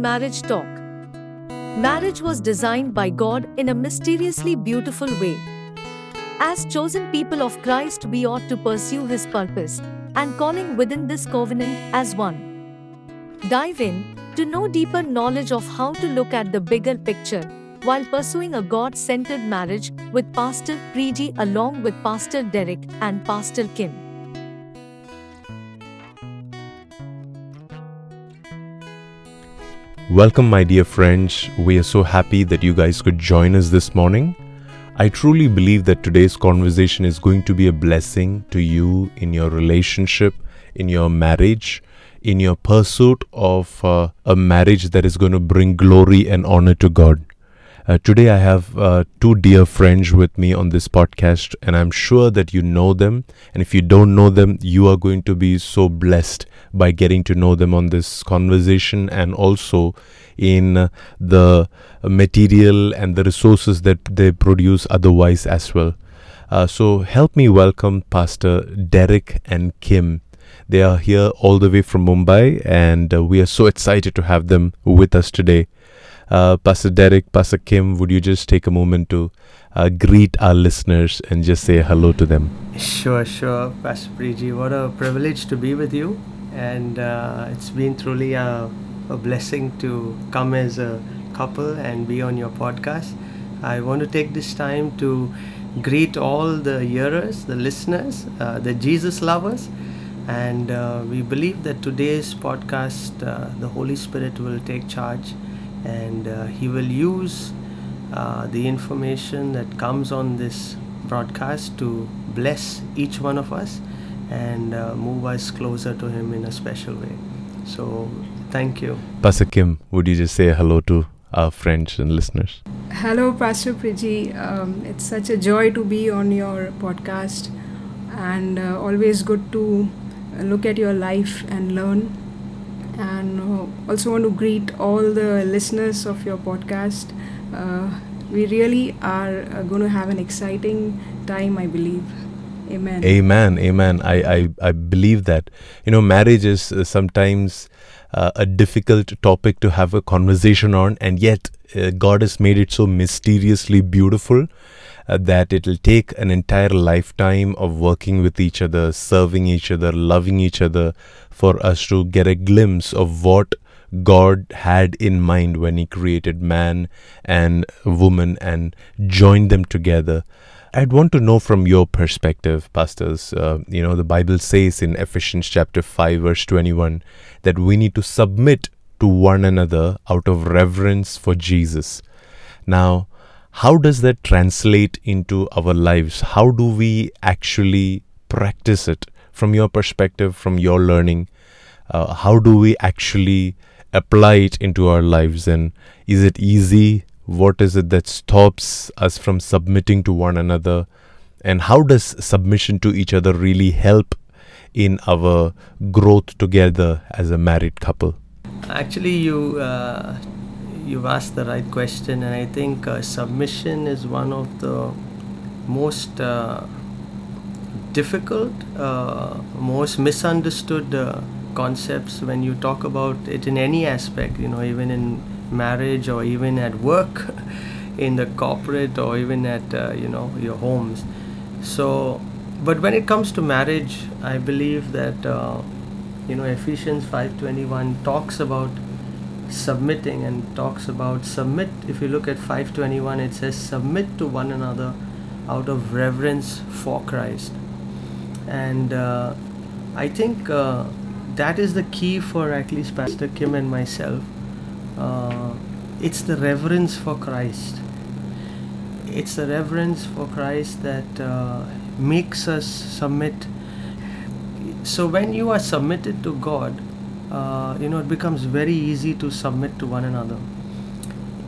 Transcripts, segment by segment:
Marriage Talk. Marriage was designed by God in a mysteriously beautiful way. As chosen people of Christ, we ought to pursue His purpose and calling within this covenant as one. Dive in to know deeper knowledge of how to look at the bigger picture while pursuing a God centered marriage with Pastor Preji along with Pastor Derek and Pastor Kim. Welcome, my dear friends. We are so happy that you guys could join us this morning. I truly believe that today's conversation is going to be a blessing to you in your relationship, in your marriage, in your pursuit of uh, a marriage that is going to bring glory and honor to God. Uh, today, I have uh, two dear friends with me on this podcast, and I'm sure that you know them. And if you don't know them, you are going to be so blessed by getting to know them on this conversation and also in the material and the resources that they produce otherwise as well. Uh, so, help me welcome Pastor Derek and Kim. They are here all the way from Mumbai, and uh, we are so excited to have them with us today. Uh, Pastor Derek, Pastor Kim, would you just take a moment to uh, greet our listeners and just say hello to them? Sure, sure, Pastor Preji. What a privilege to be with you, and uh, it's been truly a, a blessing to come as a couple and be on your podcast. I want to take this time to greet all the hearers, the listeners, uh, the Jesus lovers, and uh, we believe that today's podcast, uh, the Holy Spirit will take charge and uh, He will use uh, the information that comes on this broadcast to bless each one of us and uh, move us closer to Him in a special way. So, thank you. Pastor Kim, would you just say hello to our friends and listeners? Hello, Pastor Priji. Um, it's such a joy to be on your podcast and uh, always good to look at your life and learn. And uh, also want to greet all the listeners of your podcast. Uh, we really are uh, going to have an exciting time, I believe. Amen. Amen. Amen. I, I, I believe that. You know, marriage is sometimes a difficult topic to have a conversation on, and yet uh, God has made it so mysteriously beautiful uh, that it'll take an entire lifetime of working with each other, serving each other, loving each other for us to get a glimpse of what God had in mind when He created man and woman and joined them together. I'd want to know from your perspective, pastors. Uh, you know, the Bible says in Ephesians chapter 5, verse 21, that we need to submit to one another out of reverence for Jesus. Now, how does that translate into our lives? How do we actually practice it from your perspective, from your learning? Uh, how do we actually apply it into our lives? And is it easy? What is it that stops us from submitting to one another? And how does submission to each other really help in our growth together as a married couple? Actually, you uh, you've asked the right question, and I think uh, submission is one of the most uh, difficult, uh, most misunderstood uh, concepts when you talk about it in any aspect. You know, even in marriage or even at work, in the corporate or even at uh, you know your homes. So, but when it comes to marriage, I believe that you know Ephesians five twenty one talks about submitting and talks about submit. If you look at 521 it says submit to one another out of reverence for christ. And uh, i think uh, that is the key for at least pastor kim and myself. Uh, it's the reverence for christ. It's the reverence for christ that uh, makes us submit so when you are submitted to god uh, you know it becomes very easy to submit to one another.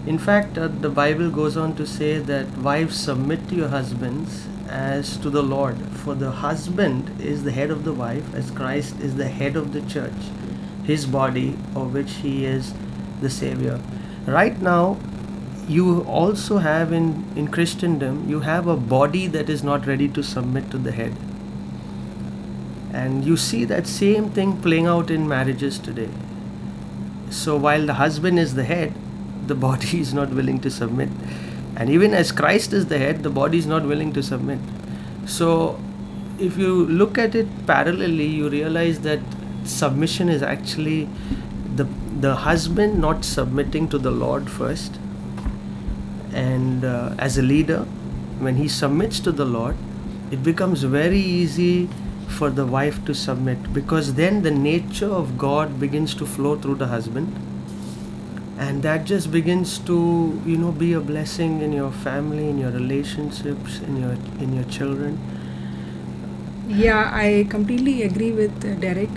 In fact uh, the bible goes on to say that wives submit to your husbands as to the lord. For the husband is the head of the wife as christ is the head of the church his body of which he is the savior. Right now you also have in in christendom you have a body that is not ready to submit to the head and you see that same thing playing out in marriages today so while the husband is the head, the body is not willing to submit. And even as Christ is the head, the body is not willing to submit. So if you look at it parallelly, you realize that submission is actually the the husband not submitting to the Lord first, and uh, as a leader, when he submits to the Lord, it becomes very easy for the wife to submit because then the nature of God begins to flow through the husband and that just begins to you know be a blessing in your family in your relationships in your in your children Yeah, I completely agree with uh, Derek.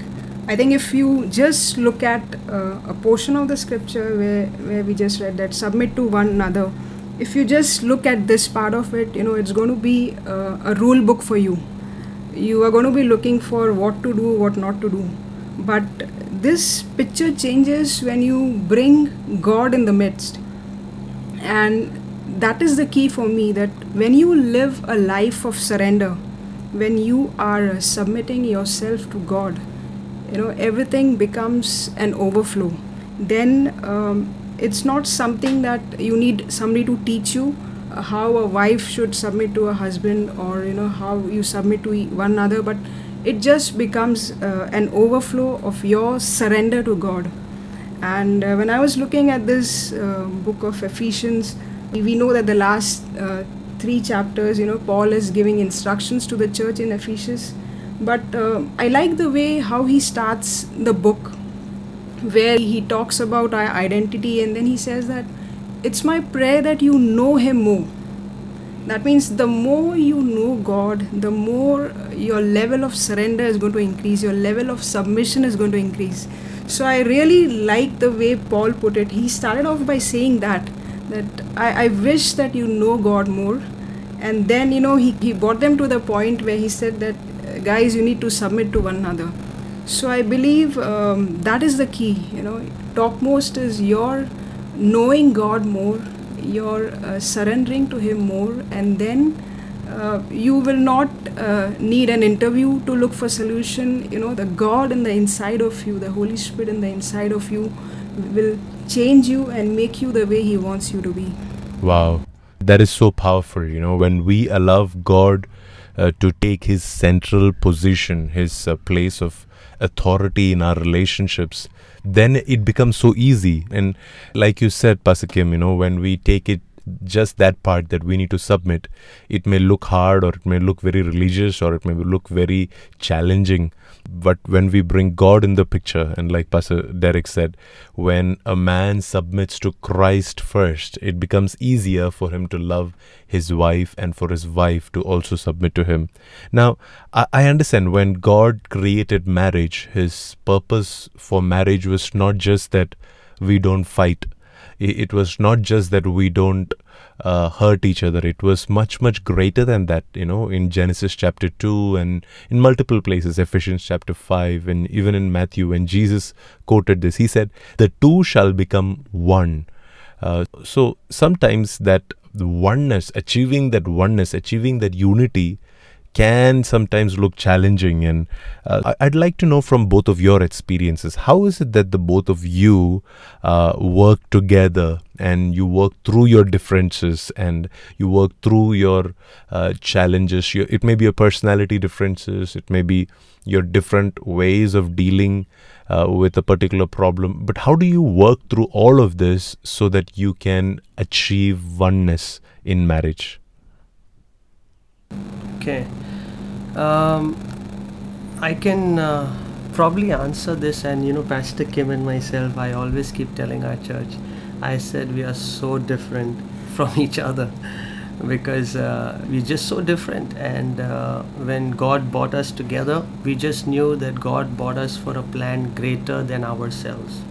I think if you just look at uh, a portion of the scripture where, where we just read that submit to one another, if you just look at this part of it, you know, it's going to be uh, a rule book for you. You are going to be looking for what to do, what not to do. But this picture changes when you bring God in the midst. And that is the key for me that when you live a life of surrender, when you are submitting yourself to God, you know, everything becomes an overflow. Then um, it's not something that you need somebody to teach you how a wife should submit to a husband or you know how you submit to one another, but it just becomes uh, an overflow of your surrender to God. And uh, when I was looking at this uh, book of Ephesians, we know that the last uh, three chapters, you know, Paul is giving instructions to the church in Ephesus. But uh, I like the way how he starts the book, where he talks about our identity and then he says that it's my prayer that you know him more. That means the more you know God, the more your level of surrender is going to increase, your level of submission is going to increase. So I really like the way Paul put it. He started off by saying that that I, I wish that you know God more. And then you know he, he brought them to the point where he said that guys you need to submit to one another. So I believe um, that is the key. You know, topmost is your knowing God more, your uh, surrendering to Him more, and then uh, you will not uh, need an interview to look for solution. You know, the God in the inside of you, the Holy Spirit in the inside of you, will change you and make you the way He wants you to be. Wow. That is so powerful, you know, when we allow God uh, to take his central position, his uh, place of authority in our relationships, then it becomes so easy. And like you said, Pastor Kim, you know, when we take it just that part that we need to submit, it may look hard or it may look very religious or it may look very challenging. But when we bring God in the picture, and like Pastor Derek said, when a man submits to Christ first, it becomes easier for him to love his wife and for his wife to also submit to him. Now, I, I understand when God created marriage, his purpose for marriage was not just that we don't fight it was not just that we don't uh, hurt each other. It was much much greater than that you know in genesis chapter 2 and in multiple places ephesians chapter 5 and even in matthew when jesus quoted this he said the two shall become one. Uh, so sometimes that oneness achieving that oneness achieving that unity can sometimes look challenging and uh, i'd like to know from both of your experiences how is it that the both of you uh, work together and you work through your differences and you work through your uh, challenges? Your, it may be your personality differences it may be your different ways of dealing uh, with a particular problem but how do you work through all of this so that you can achieve oneness in marriage Okay. Um, I can uh, probably answer this, and you know, Pastor Kim and myself, I always keep telling our church, I said we are so different from each other because uh, we're just so different. And uh, when God brought us together, we just knew that God brought us for a plan greater than ourselves.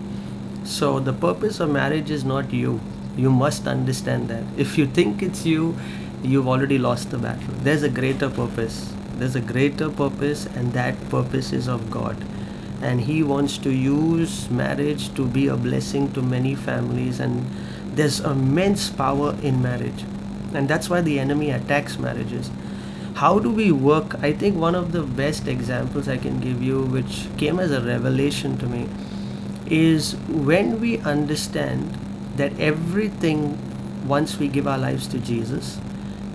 So the purpose of marriage is not you. You must understand that. If you think it's you, you've already lost the battle. There's a greater purpose. There's a greater purpose, and that purpose is of God. And He wants to use marriage to be a blessing to many families, and there's immense power in marriage. And that's why the enemy attacks marriages. How do we work? I think one of the best examples I can give you, which came as a revelation to me, is when we understand that everything, once we give our lives to Jesus,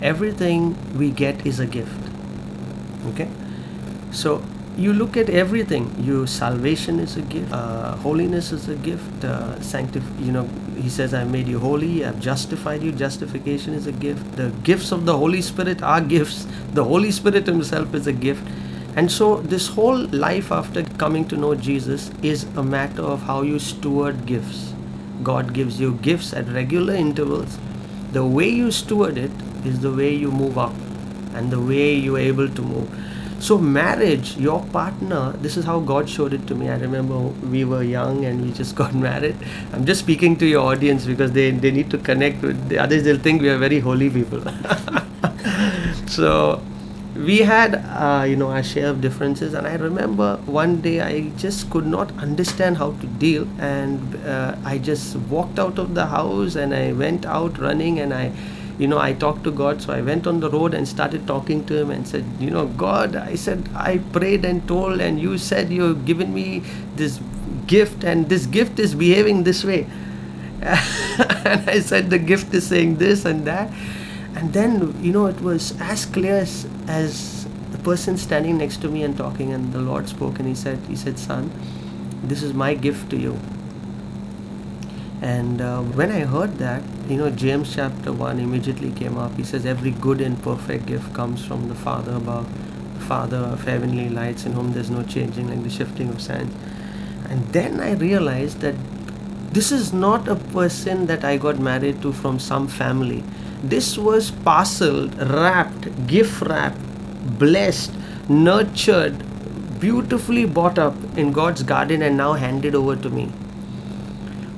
everything we get is a gift. Okay? So you look at everything. You salvation is a gift. Uh, holiness is a gift. Uh, sanctif- you know, he says, "I made you holy. I've justified you." Justification is a gift. The gifts of the Holy Spirit are gifts. The Holy Spirit Himself is a gift. And so, this whole life after coming to know Jesus is a matter of how you steward gifts. God gives you gifts at regular intervals. The way you steward it is the way you move up and the way you're able to move. So, marriage, your partner, this is how God showed it to me. I remember we were young and we just got married. I'm just speaking to your audience because they, they need to connect with the others, they'll think we are very holy people. so, we had uh, you know our share of differences and i remember one day i just could not understand how to deal and uh, i just walked out of the house and i went out running and i you know i talked to god so i went on the road and started talking to him and said you know god i said i prayed and told and you said you've given me this gift and this gift is behaving this way. And i said the gift is saying this and that. And then you know it was as clear as, as the person standing next to me and talking and the lord spoke and he said he said son this is my gift to you and uh, when i heard that you know james chapter 1 immediately came up. He says every good and perfect gift comes from the father above. The father of heavenly lights in whom there's no changing like the shifting of sands and then i realized that this is not a person that i got married to from some family. This was parceled, wrapped, gift wrapped, blessed, nurtured, beautifully bought up in God's garden and now handed over to me.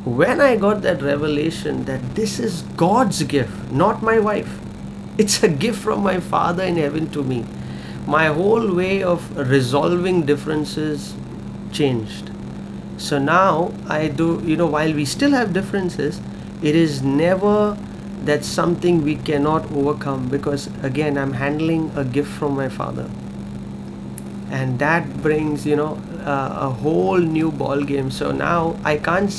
When I got that revelation that this is God's gift, not my wife, it's a gift from my Father in heaven to me. My whole way of resolving differences changed. So now I do, you know, while we still have differences, it is never that something we cannot overcome because again i'm handling a gift from my father and that brings you know uh, a whole new ball game. So now i can't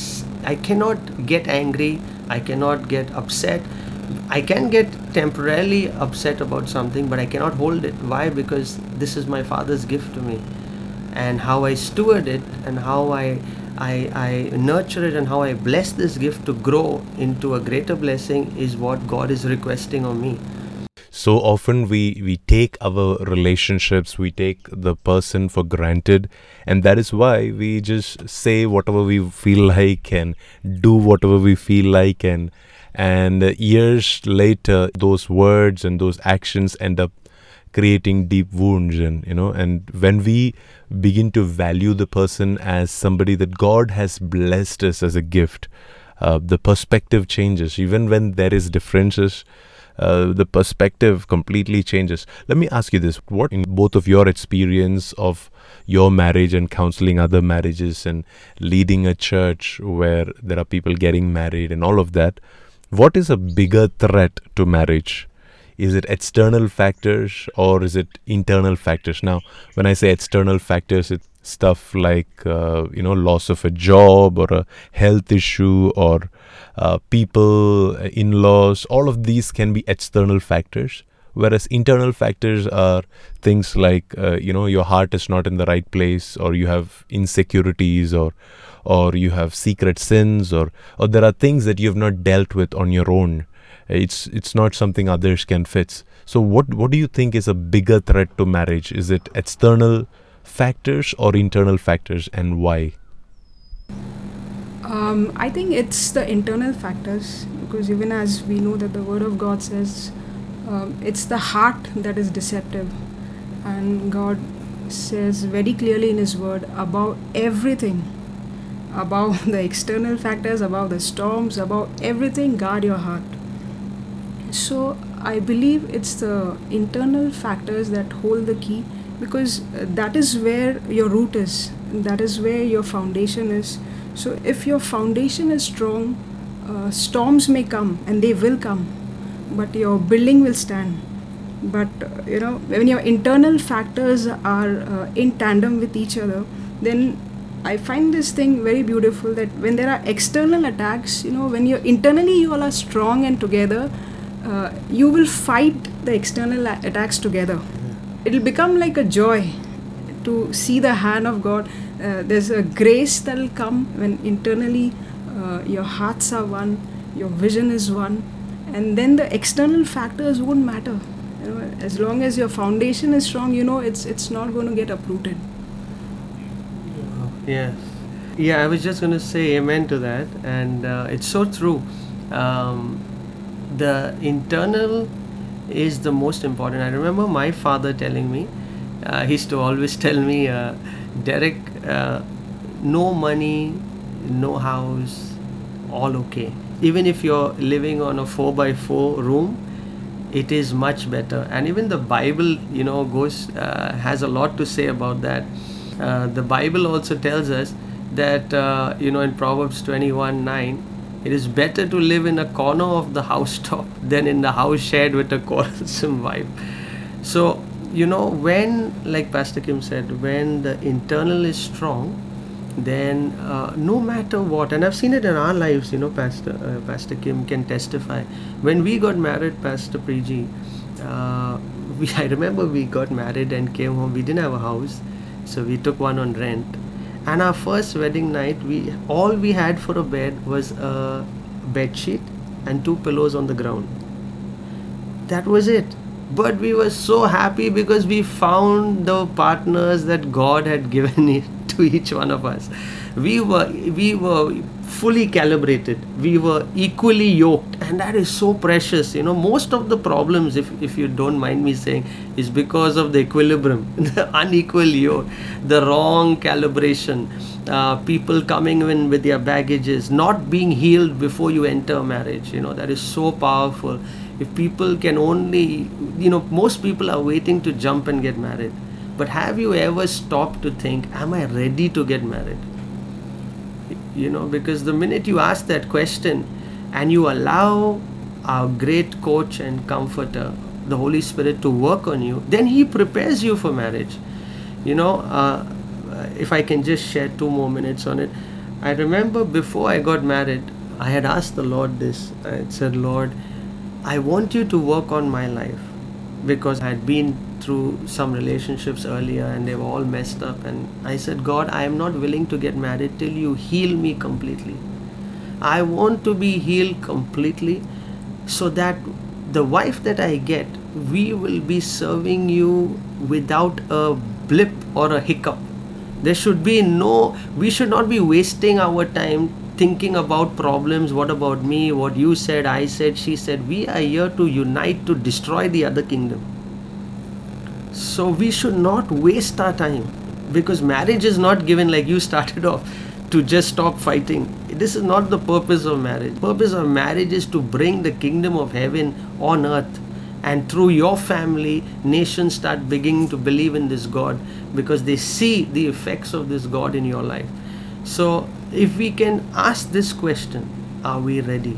i cannot get angry. I cannot get upset. I can get temporarily upset about something but i cannot hold it. Why? Because this is my father's gift to me. And how i steward it and how i I, I nurture it and how I bless this gift to grow into a greater blessing is what God is requesting of me. So often we, we take our relationships, we take the person for granted, and that is why we just say whatever we feel like and do whatever we feel like, and and years later, those words and those actions end up creating deep wounds and you know and when we begin to value the person as somebody that god has blessed us as a gift uh, the perspective changes. Even when there is differences uh, the perspective completely changes. Let me ask you this. What in both of your experience of your marriage and counseling other marriages and leading a church where there are people getting married and all of that what is a bigger threat to marriage? Is it external factors or is it internal factors? Now when i say external factors it's stuff like uh, you know loss of a job or a health issue or uh, people uh, in-laws all of these can be external factors whereas internal factors are things like uh, you know your heart is not in the right place or you have insecurities or or you have secret sins or or there are things that you have not dealt with on your own it's it's not something others can fix. So what what do you think is a bigger threat to marriage? Is it external factors or internal factors, and why? Um, I think it's the internal factors because even as we know that the Word of God says, um, it's the heart that is deceptive, and God says very clearly in His Word about everything, about the external factors, about the storms, about everything. Guard your heart so I believe it's the internal factors that hold the key because uh, that is where your root is, that is where your foundation is. So if your foundation is strong, uh, storms may come and they will come, but your building will stand. But uh, you know, when your internal factors are uh, in tandem with each other, then I find this thing very beautiful that when there are external attacks, you know, when you're internally you all are strong and together, uh, you will fight the external attacks together. It'll become like a joy to see the hand of God. Uh, there's a grace that'll come when internally uh, your hearts are one, your vision is one, and then the external factors won't matter. You know, as long as your foundation is strong, you know it's it's not going to get uprooted. Yes. Yeah, I was just going to say amen to that, and uh, it's so true. Um, the internal is the most important. I remember my father telling me, uh, he used to always tell me, uh, Derek, uh, no money, no house, all okay. Even if you're living on a 4 by 4 room, it is much better. And even the Bible, you know, goes, uh, has a lot to say about that. Uh, the Bible also tells us that, uh, you know, in Proverbs 21 9, it is better to live in a corner of the housetop than in the house shared with a quarrelsome wife. So, you know, when, like Pastor Kim said, when the internal is strong, then uh, no matter what, and I've seen it in our lives, you know, Pastor uh, Pastor Kim can testify. When we got married, Pastor Priji, uh, we I remember we got married and came home. We didn't have a house, so we took one on rent. And our first wedding night, we all we had for a bed was a bed sheet and two pillows on the ground. That was it. But we were so happy because we found the partners that God had given to each one of us. We were we were fully calibrated. We were equally yoked, and that is so precious. You know, most of the problems, if if you don't mind me saying, is because of the equilibrium, the unequal yoke, the wrong calibration. Uh, people coming in with their baggages, not being healed before you enter marriage. You know, that is so powerful if people can only you know most people are waiting to jump and get married. But have you ever stopped to think am i ready to get married? You know because the minute you ask that question and you allow our great coach and comforter the holy spirit to work on you then he prepares you for marriage. You know uh, if i can just share two more minutes on it. I remember before i got married i had asked the lord this. I said lord I want you to work on my life because I had been through some relationships earlier and they were all messed up. And I said, God, I am not willing to get married till you heal me completely. I want to be healed completely so that the wife that I get, we will be serving you without a blip or a hiccup. There should be no, we should not be wasting our time thinking about problems. What about me? What you said i said she said. We are here to unite to destroy the other kingdom. So we should not waste our time because marriage is not given like you started off to just stop fighting. This is not the purpose of marriage. Purpose of marriage is to bring the kingdom of heaven on earth and through your family nations start beginning to believe in this god because they see the effects of this god in your life. So if we can ask this question are we ready?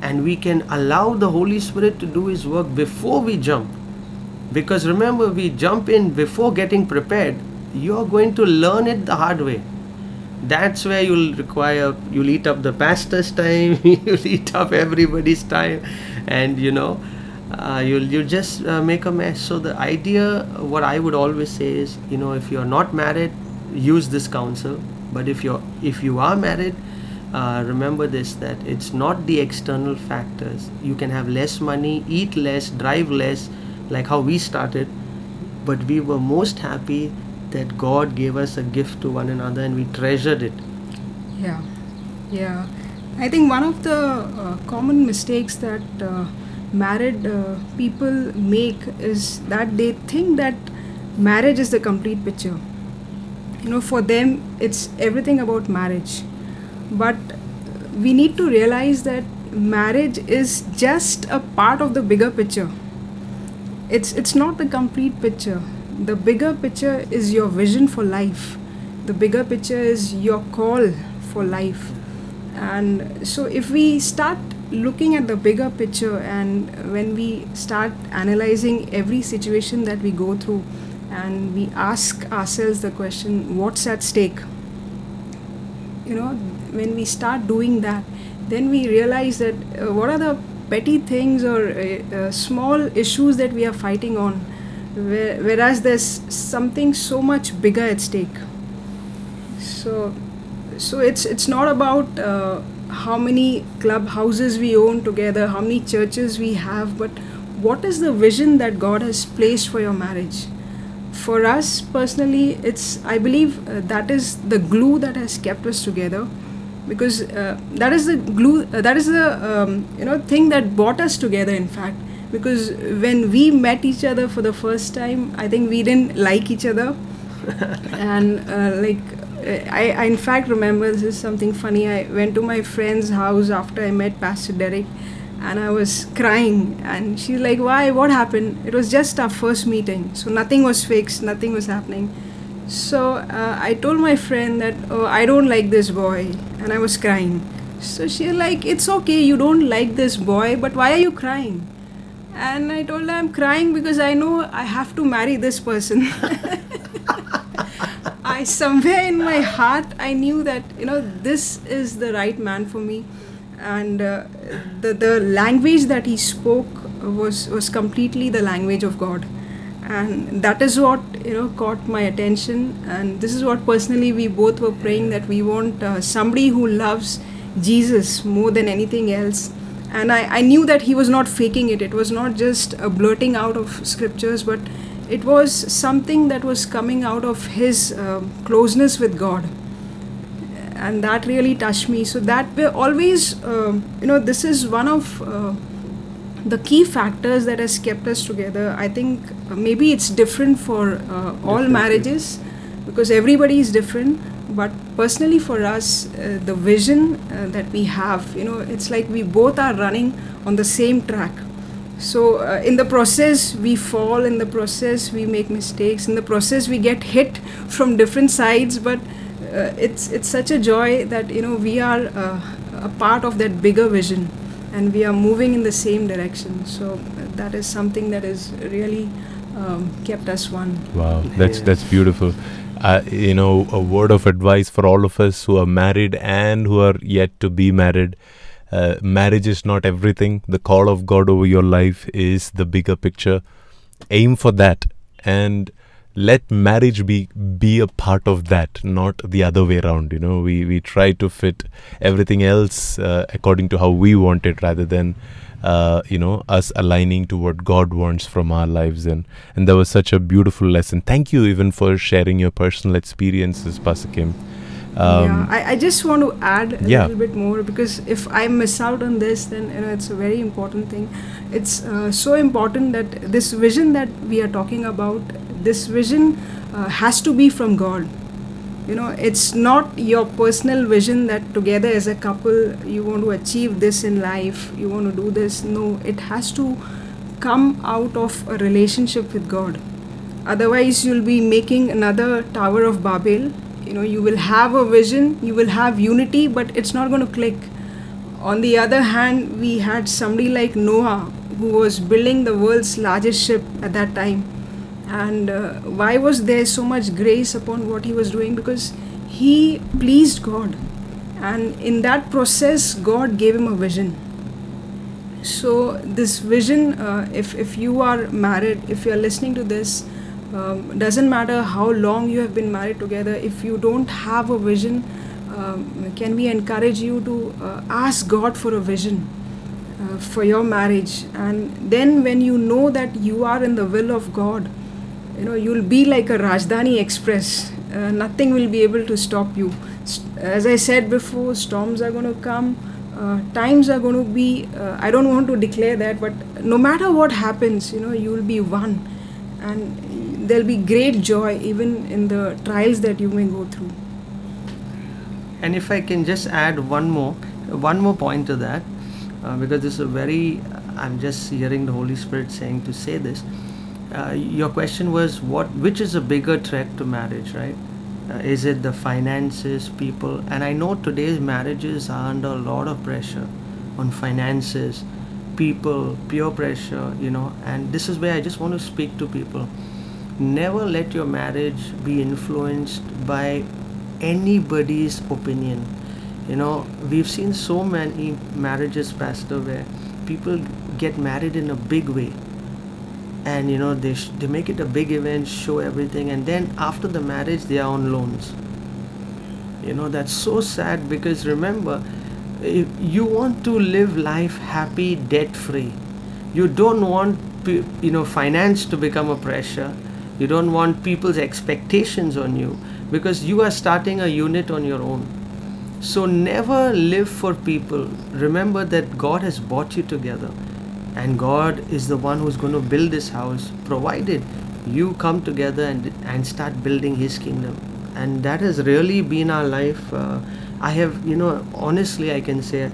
And we can allow the holy spirit to do his work before we jump. Because remember we jump in before getting prepared. You're going to learn it the hard way. That's where you'll require you'll eat up the pastor's time you'll eat up everybody's time. And you know uh, you'll you just uh, make a mess. So the idea what i would always say is you know if you're not married use this counsel but if you're if you are married uh, remember this that it's not the external factors you can have less money eat less drive less like how we started but we were most happy that god gave us a gift to one another and we treasured it Yeah, yeah. I think one of the uh, common mistakes that uh, married uh, people make is that they think that marriage is the complete picture. You know, for them, it's everything about marriage. But we need to realize that marriage is just a part of the bigger picture. It's it's not the complete picture. The bigger picture is your vision for life. The bigger picture is your call for life. And so if we start looking at the bigger picture and when we start analyzing every situation that we go through and we ask ourselves the question what's at stake? You know when we start doing that then we realize that uh, what are the petty things or uh, uh, small issues that we are fighting on where, whereas there's something so much bigger at stake. So so it's it's not about uh, how many clubhouses we own together how many churches we have but what is the vision that god has placed for your marriage for us personally it's i believe uh, that is the glue that has kept us together because uh, that is the glue uh, that is the um, you know thing that brought us together in fact. Because when we met each other for the first time i think we didn't like each other. And uh, like I, I in fact remember this is something funny. I went to my friend's house after i met pastor derek and i was crying. And she's like why? What happened? It was just our first meeting. So nothing was fixed. Nothing was happening. So uh, i told my friend that oh i don't like this boy. And i was crying. So she's like it's okay. You don't like this boy but why are you crying? And i told her i'm crying because i know i have to marry this person. I somewhere in my heart I knew that you know this is the right man for me, and uh, the the language that he spoke was was completely the language of God, and that is what you know caught my attention, and this is what personally we both were praying that we want uh, somebody who loves Jesus more than anything else. And I, I knew that he was not faking it. It was not just a blurting out of scriptures, but it was something that was coming out of his uh, closeness with God. And that really touched me. So, that we always, uh, you know, this is one of uh, the key factors that has kept us together. I think maybe it's different for uh, all marriages because everybody is different. But personally, for us, uh, the vision uh, that we have, you know, it's like we both are running on the same track so uh, in the process we fall in the process we make mistakes in the process we get hit from different sides but it's it's such a joy that you know we are uh, a part of that bigger vision and we are moving in the same direction so uh, that is something that has really um, kept us one Wow, that's Yeah. that's beautiful. Uh, you know, a word of advice for all of us who are married and who are yet to be married. Uh, marriage is not everything. The call of God over your life is the bigger picture. Aim for that, and let marriage be be a part of that, not the other way around. You know, we we try to fit everything else uh, according to how we want it, rather than uh, you know us aligning to what God wants from our lives. And and that was such a beautiful lesson. Thank you even for sharing your personal experiences, Pastor Kim. Um, yeah, I, I just want to add a Yeah. little bit more because if I miss out on this, then you know it's a very important thing. It's uh, so important that this vision that we are talking about, this vision uh, has to be from God. You know, it's not your personal vision that together as a couple you want to achieve this in life, you want to do this. No, it has to come out of a relationship with God. Otherwise, you'll be making another Tower of Babel. You know, you will have a vision, you will have unity, but it's not going to click. On the other hand, we had somebody like Noah who was building the world's largest ship at that time. And uh, why was there so much grace upon what he was doing? Because he pleased God. And in that process, God gave him a vision. So, this vision, uh, if, if you are married, if you are listening to this, um, doesn't matter how long you have been married together, if you don't have a vision, um, can we encourage you to uh, ask God for a vision uh, for your marriage? And then, when you know that you are in the will of God, you know, you'll be like a Rajdhani Express. Uh, nothing will be able to stop you. As I said before, storms are going to come. Uh, times are going to be uh, i don't want to declare that but no matter what happens you know you will be one and there'll be great joy even in the trials that you may go through And if I can just add one more, one more point to that, uh, because this is a very, I'm just hearing the Holy Spirit saying to say this. Uh, your question was what, which is a bigger threat to marriage, right? Uh, is it the finances, people? And I know today's marriages are under a lot of pressure on finances, people, peer pressure, you know. And this is where I just want to speak to people. Never let your marriage be influenced by anybody's opinion. You know, we've seen so many marriages, Pastor, where people get married in a big way. And you know they, sh- they make it a big event show everything and then after the marriage they are on loans. You know that's so sad because remember if you want to live life happy debt free you don't want you know finance to become a pressure you don't want people's expectations on you because you are starting a unit on your own. So never live for people. Remember that god has brought you together and god is the one who's going to build this house provided you come together and and start building his kingdom. And that has really been our life uh, i have you know honestly i can say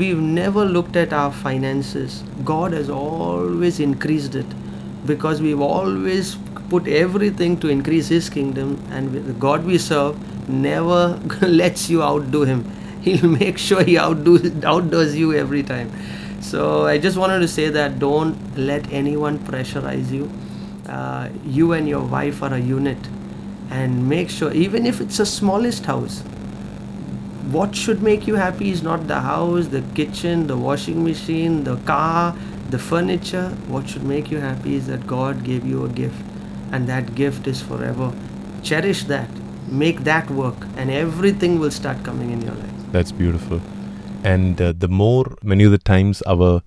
we've never looked at our finances. God has always increased it because we've always put everything to increase his kingdom and the god we serve never lets you outdo him. He'll make sure he outdoes outdoes you every time. So I just wanted to say that don't let anyone pressurize you. Uh, you and your wife are a unit, and make sure, even if it's the smallest house, what should make you happy is not the house, the kitchen, the washing machine, the car, the furniture. What should make you happy is that God gave you a gift, and that gift is forever. Cherish that, make that work, and everything will start coming in your life. That's beautiful. And uh, the more, many of the times, our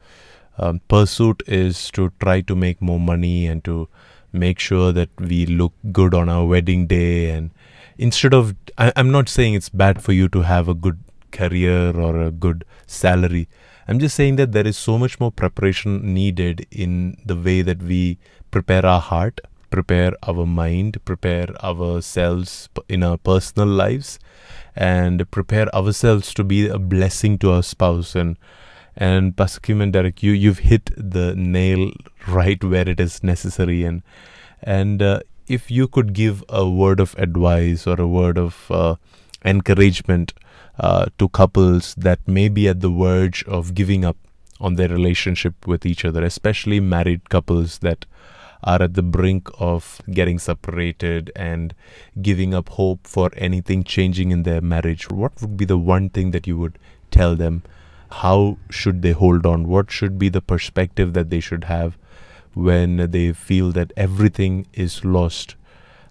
um, pursuit is to try to make more money and to make sure that we look good on our wedding day. And instead of, I, I'm not saying it's bad for you to have a good career or a good salary. I'm just saying that there is so much more preparation needed in the way that we prepare our heart, prepare our mind, prepare ourselves in our personal lives, and prepare ourselves to be a blessing to our spouse. And and Pastor Kim and Derek, you you've hit the nail right where it is necessary. And and uh, if you could give a word of advice or a word of uh, encouragement uh, to couples that may be at the verge of giving up on their relationship with each other, especially married couples that are at the brink of getting separated and giving up hope for anything changing in their marriage, what would be the one thing that you would tell them? How should they hold on? What should be the perspective that they should have when they feel that everything is lost?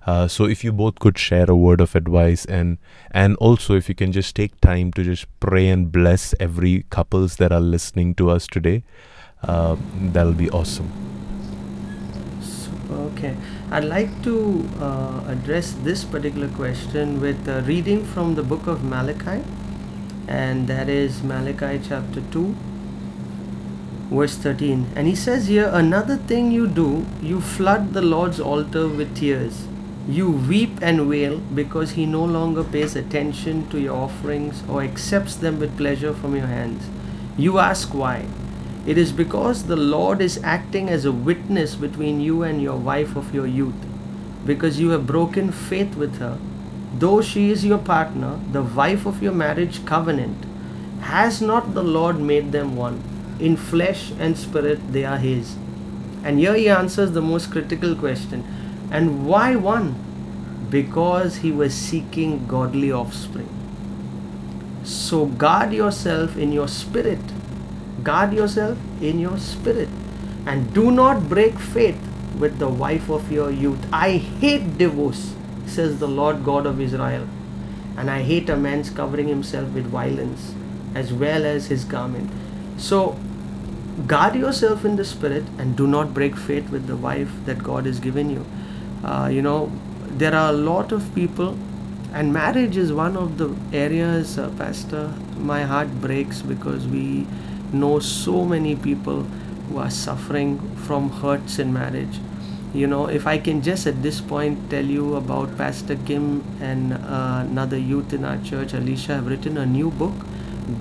Uh, so if you both could share a word of advice and and also if you can just take time to just pray and bless every couples that are listening to us today, uh, that'll be awesome. Okay, I'd like to uh, address this particular question with a reading from the book of Malachi, and that is Malachi chapter 2, verse 13. And he says here, Another thing you do, you flood the Lord's altar with tears. You weep and wail because he no longer pays attention to your offerings or accepts them with pleasure from your hands. You ask why. It is because the Lord is acting as a witness between you and your wife of your youth, because you have broken faith with her. Though she is your partner, the wife of your marriage covenant, has not the Lord made them one? In flesh and spirit they are His. And here he answers the most critical question And why one? Because he was seeking godly offspring. So guard yourself in your spirit guard yourself in your spirit and do not break faith with the wife of your youth. I hate divorce, says the Lord God of Israel, and I hate a man's covering himself with violence as well as his garment. So, guard yourself in the spirit and do not break faith with the wife that God has given you. Uh, you know, there are a lot of people, and marriage is one of the areas, uh, Pastor. My heart breaks because we know so many people who are suffering from hurts in marriage you know if i can just at this point tell you about pastor kim and uh, another youth in our church alicia have written a new book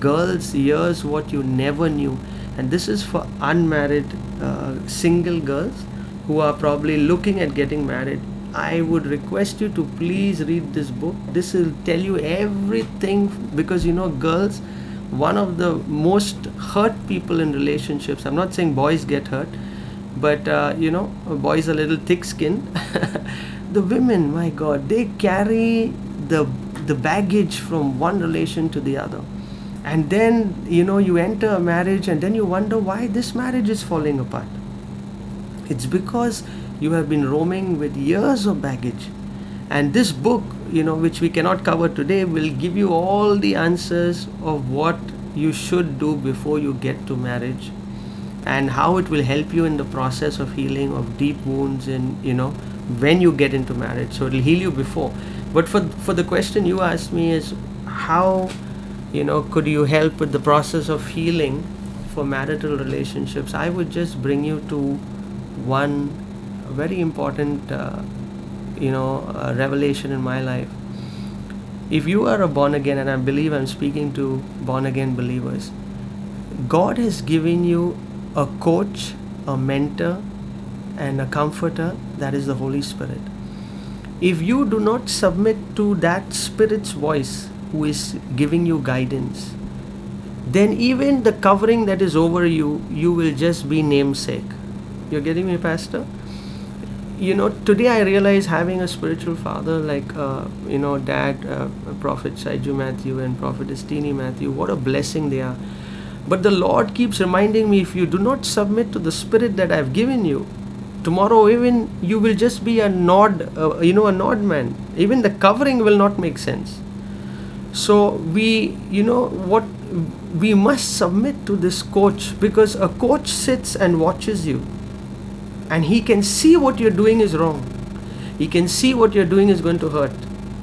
girls years what you never knew and this is for unmarried uh, single girls who are probably looking at getting married i would request you to please read this book this will tell you everything because you know girls one of the most hurt people in relationships i'm not saying boys get hurt but uh, you know boys are a little thick skinned the women my god they carry the the baggage from one relation to the other. And then, you know, you enter a marriage and then you wonder why this marriage is falling apart. It's because you have been roaming with years of baggage. And this book, you know, which we cannot cover today, will give you all the answers of what you should do before you get to marriage and how it will help you in the process of healing of deep wounds and you know when you get into marriage. So it'll heal you before. But for for the question you asked me is how you know could you help with the process of healing for marital relationships? I would just bring you to one very important uh, you know uh, revelation in my life. If you are a born again and i believe i'm speaking to born again believers god has given you a coach a mentor and a comforter that is the holy spirit. If you do not submit to that spirit's voice who is giving you guidance then even the covering that is over you you will just be namesake you're getting me pastor? You know today i realize having a spiritual father like uh, you know dad uh, prophet saiju matthew and Prophet teeny matthew what a blessing they are. But the lord keeps reminding me if you do not submit to the spirit that i've given you tomorrow even you will just be a nod uh, you know a nod man. Even the covering will not make sense. So we you know what we must submit to this coach because a coach sits and watches you and he can see what you're doing is wrong. He can see what you're doing is going to hurt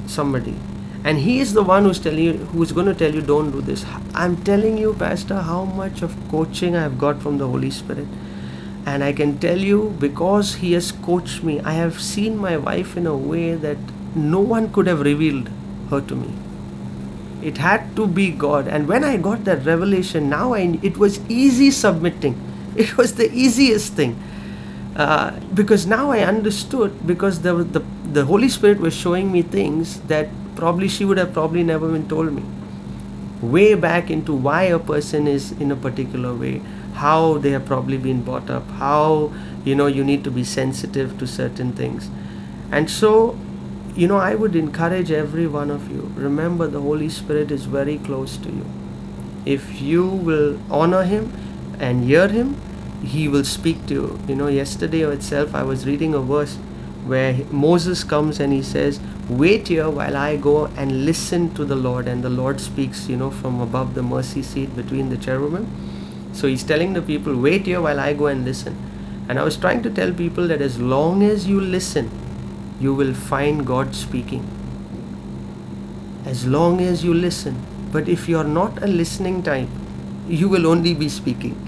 somebody. And he is the one who's telling you who's going to tell you don't do this. I'm telling you pastor how much of coaching i've got from the holy spirit. And i can tell you because he has coached me i have seen my wife in a way that no one could have revealed her to me. It had to be god. And when i got that revelation now I, it was easy submitting. It was the easiest thing uh, because now I understood because the, the the Holy Spirit was showing me things that probably she would have probably never been told me. Way back into why a person is in a particular way, how they have probably been brought up, how you know you need to be sensitive to certain things, and so you know I would encourage every one of you. Remember, the Holy Spirit is very close to you. If you will honor Him and hear Him, he will speak to you. You know, yesterday itself I was reading a verse where Moses comes and he says, Wait here while I go and listen to the Lord. And the Lord speaks, you know, from above the mercy seat between the cherubim. So he's telling the people, Wait here while I go and listen. And I was trying to tell people that as long as you listen, you will find God speaking. As long as you listen. But if you're not a listening type, you will only be speaking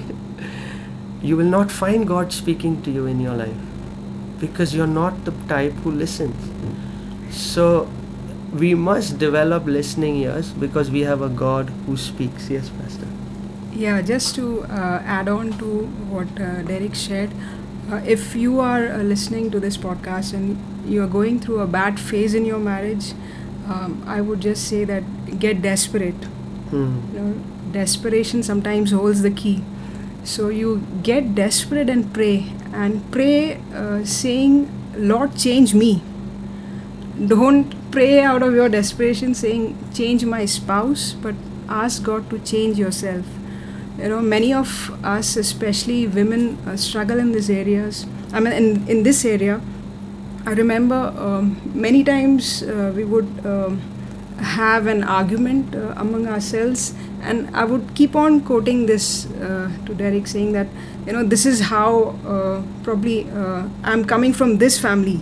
you will not find God speaking to you in your life because you're not the type who listens. So we must develop listening ears because we have a God who speaks. Yes, Pastor. Yeah, just to uh, add on to what uh, Derek shared, uh, if you are uh, listening to this podcast and you are going through a bad phase in your marriage, um, I would just say that get desperate. Hmm. You know, desperation sometimes holds the key. So you get desperate and pray, and pray uh, saying, Lord, change me. Don't pray out of your desperation saying, change my spouse, but ask God to change yourself. You know, many of us, especially women, uh, struggle in these areas. I mean, in, in this area, I remember um, many times uh, we would um, have an argument uh, among ourselves. And i would keep on quoting this uh, to derek saying that you know this is how uh, probably uh, i'm coming from this family.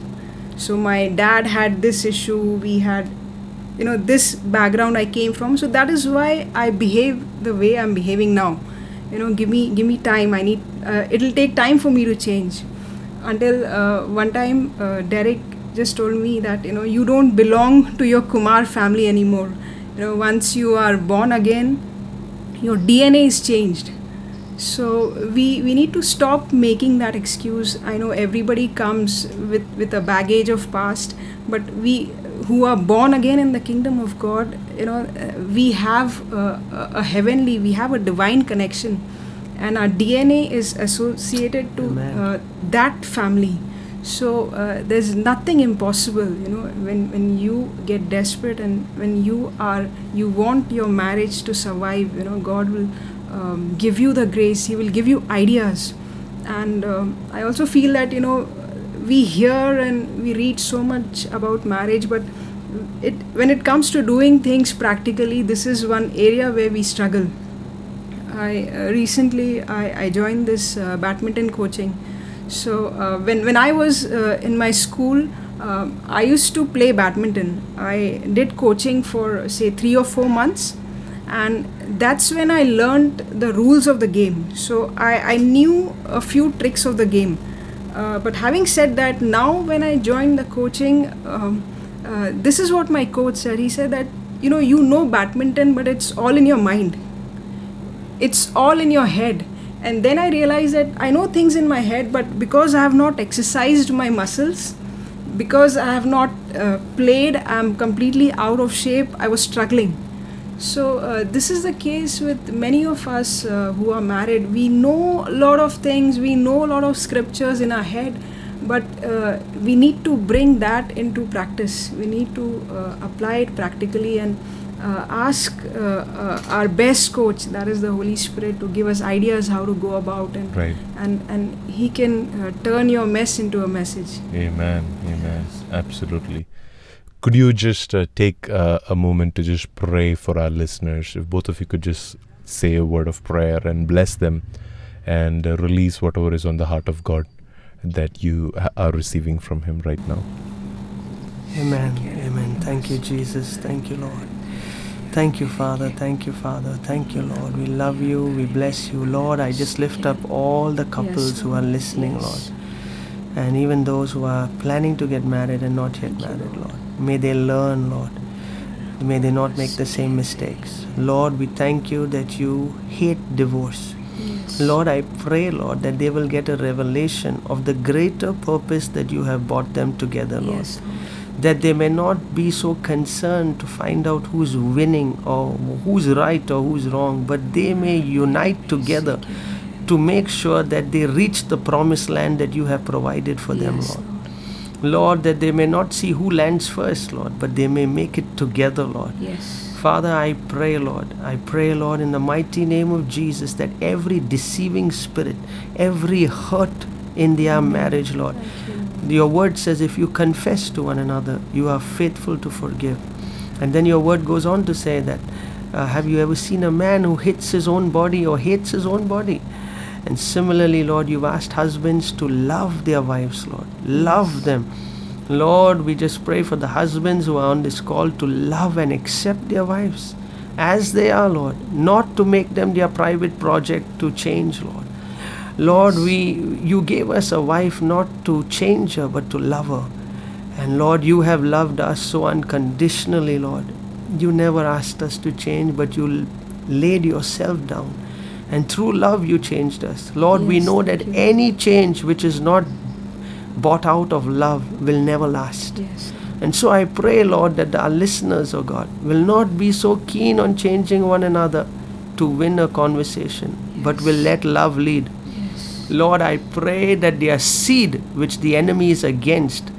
So my dad had this issue we had you know this background i came from. So that is why i behave the way i'm behaving now. You know give me give me time. I need uh, it'll take time for me to change. Until uh, one time derek just told me that you know you don't belong to your Kumar family anymore. You know, once you are born again, your DNA is changed. So we we need to stop making that excuse. I know everybody comes with with a baggage of past, but we who are born again in the kingdom of God, you know, we have a, a heavenly, we have a divine connection, and our DNA is associated to uh, that family So uh, there's nothing impossible, you know, when, when you get desperate and when you are you want your marriage to survive, you know, God will um, give you the grace. He will give you ideas, and um, I also feel that you know we hear and we read so much about marriage, but it when it comes to doing things practically, this is one area where we struggle. I uh, recently I, I joined this uh, badminton coaching so uh, when when I was uh, in my school, uh, I used to play badminton. I did coaching for say three or four months, and that's when I learned the rules of the game. So I, I knew a few tricks of the game. Uh, but having said that, now when I joined the coaching, um, uh, this is what my coach said. He said that you know you know badminton, but it's all in your mind. It's all in your head and then i realized that i know things in my head but because i have not exercised my muscles because i have not uh, played i'm completely out of shape i was struggling. So uh, this is the case with many of us uh, who are married. We know a lot of things we know a lot of scriptures in our head but uh, we need to bring that into practice. We need to uh, apply it practically and ask uh, uh, our best coach, that is the Holy Spirit, to give us ideas how to go about and Right. and and He can uh, turn your mess into a message. Amen. Amen. Absolutely. Could you just uh, take uh, a moment to just pray for our listeners? If both of you could just say a word of prayer and bless them and uh, release whatever is on the heart of God that you ha- are receiving from Him right now. Amen. Amen. Thank you, Jesus. Thank you, Lord. Thank you, Father. Thank you, Father. Thank you, Lord. We love you. We bless you, Lord. I just lift up all the couples who are listening, Lord. And even those who are planning to get married and not yet married, Lord. May they learn, Lord. May they not make the same mistakes. Lord, we thank you that you hate divorce. Lord, I pray, Lord, that they will get a revelation of the greater purpose that you have brought them together, Lord Yes, that they may not be so concerned to find out who's winning or who's right or who's wrong, but they may unite together to make sure that they reach the promised land that you have provided for them, Yes, Lord. Lord, that they may not see who lands first, Lord, but they may make it together, Lord. Yes. Father, I pray, Lord, I pray, Lord, in the mighty name of Jesus, that every deceiving spirit, every hurt in their marriage, Lord, your word says if you confess to one another, you are faithful to forgive. And then your word goes on to say that uh, have you ever seen a man who hits his own body or hates his own body? And similarly, Lord, you've asked husbands to love their wives, Lord. Love them. Lord, we just pray for the husbands who are on this call to love and accept their wives as they are, Lord, not to make them their private project to change, Lord. Lord, we you gave us a wife not to change her but to love her. And Lord, you have loved us so unconditionally, Lord. You never asked us to change, but you laid yourself down. And through love, you changed us. Lord, we know that you. any change which is not bought out of love will never last. Yes. And so I pray, Lord, that our listeners, oh God, will not be so keen on changing one another to win a conversation, but will let love lead. Lord, I pray that their seed, which the enemy is against,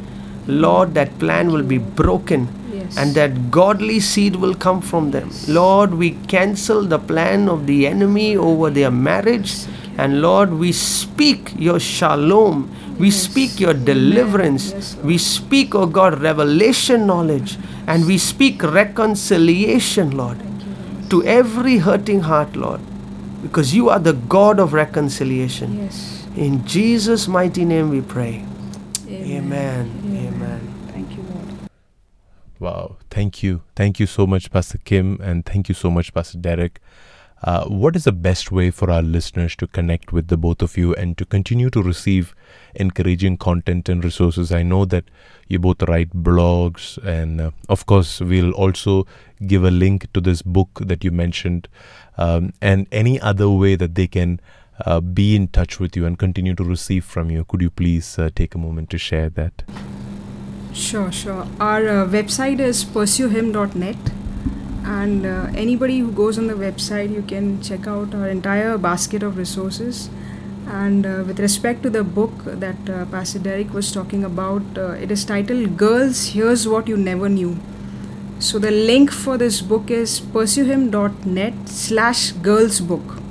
Lord, that plan will be broken Yes. and that godly seed will come from them. Lord, we cancel the plan of the enemy over their marriage. And Lord, we speak your shalom. We Yes. speak your deliverance. Yes, we speak, oh God, revelation knowledge. And we speak reconciliation, Lord, to every hurting heart, Lord. Because you are the God of reconciliation. Yes. In Jesus' mighty name we pray. Amen. Amen. Thank you, Lord. Wow. Thank you. Thank you so much, Pastor Kim, and thank you so much, Pastor Derek. Uh, what is the best way for our listeners to connect with the both of you and to continue to receive encouraging content and resources? I know that you both write blogs, and uh, of course, we'll also give a link to this book that you mentioned, um, and any other way that they can uh, be in touch with you and continue to receive from you. Could you please uh, take a moment to share that? Sure, sure. Our uh, website is pursuehim.net, and uh, anybody who goes on the website, you can check out our entire basket of resources. And uh, with respect to the book that uh, Pastor Derek was talking about, uh, it is titled Girls, Here's What You Never Knew. So the link for this book is pursuehim.net slash girlsbook.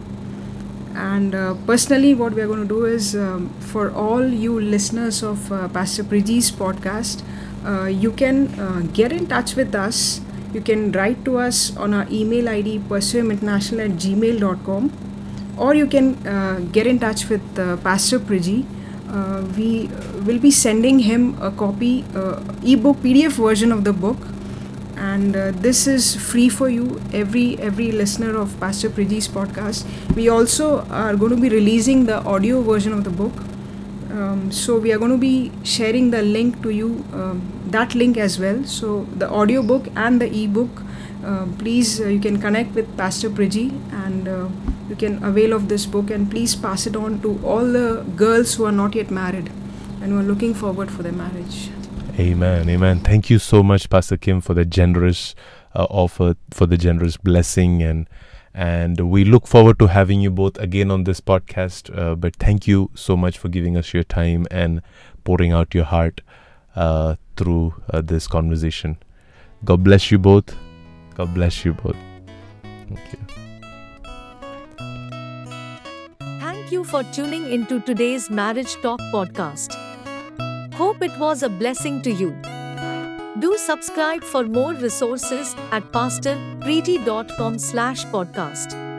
And uh, personally, what we are going to do is um, for all you listeners of uh, Pastor Priji's podcast, uh, you can uh, get in touch with us. You can write to us on our email ID pursueinternational at gmail.com or you can uh, get in touch with uh, Pastor Priji. Uh, we will be sending him a copy, uh, ebook, PDF version of the book, and uh, this is free for you. Every every listener of Pastor Priji's podcast. We also are going to be releasing the audio version of the book. Um, so we are going to be sharing the link to you, um, that link as well. So the audio book and the ebook. Uh, please, uh, you can connect with Pastor Priji and uh, you can avail of this book and please pass it on to all the girls who are not yet married and who are looking forward for their marriage. Amen. Amen. Thank you so much, Pastor Kim, for the generous uh, offer, for the generous blessing, and and we look forward to having you both again on this podcast. Uh, but thank you so much for giving us your time and pouring out your heart uh, through uh, this conversation. God bless you both. God bless you both. Thank you. Thank you for tuning into today's Marriage Talk podcast. Hope it was a blessing to you. Do subscribe for more resources at pastorpreeti.com slash podcast.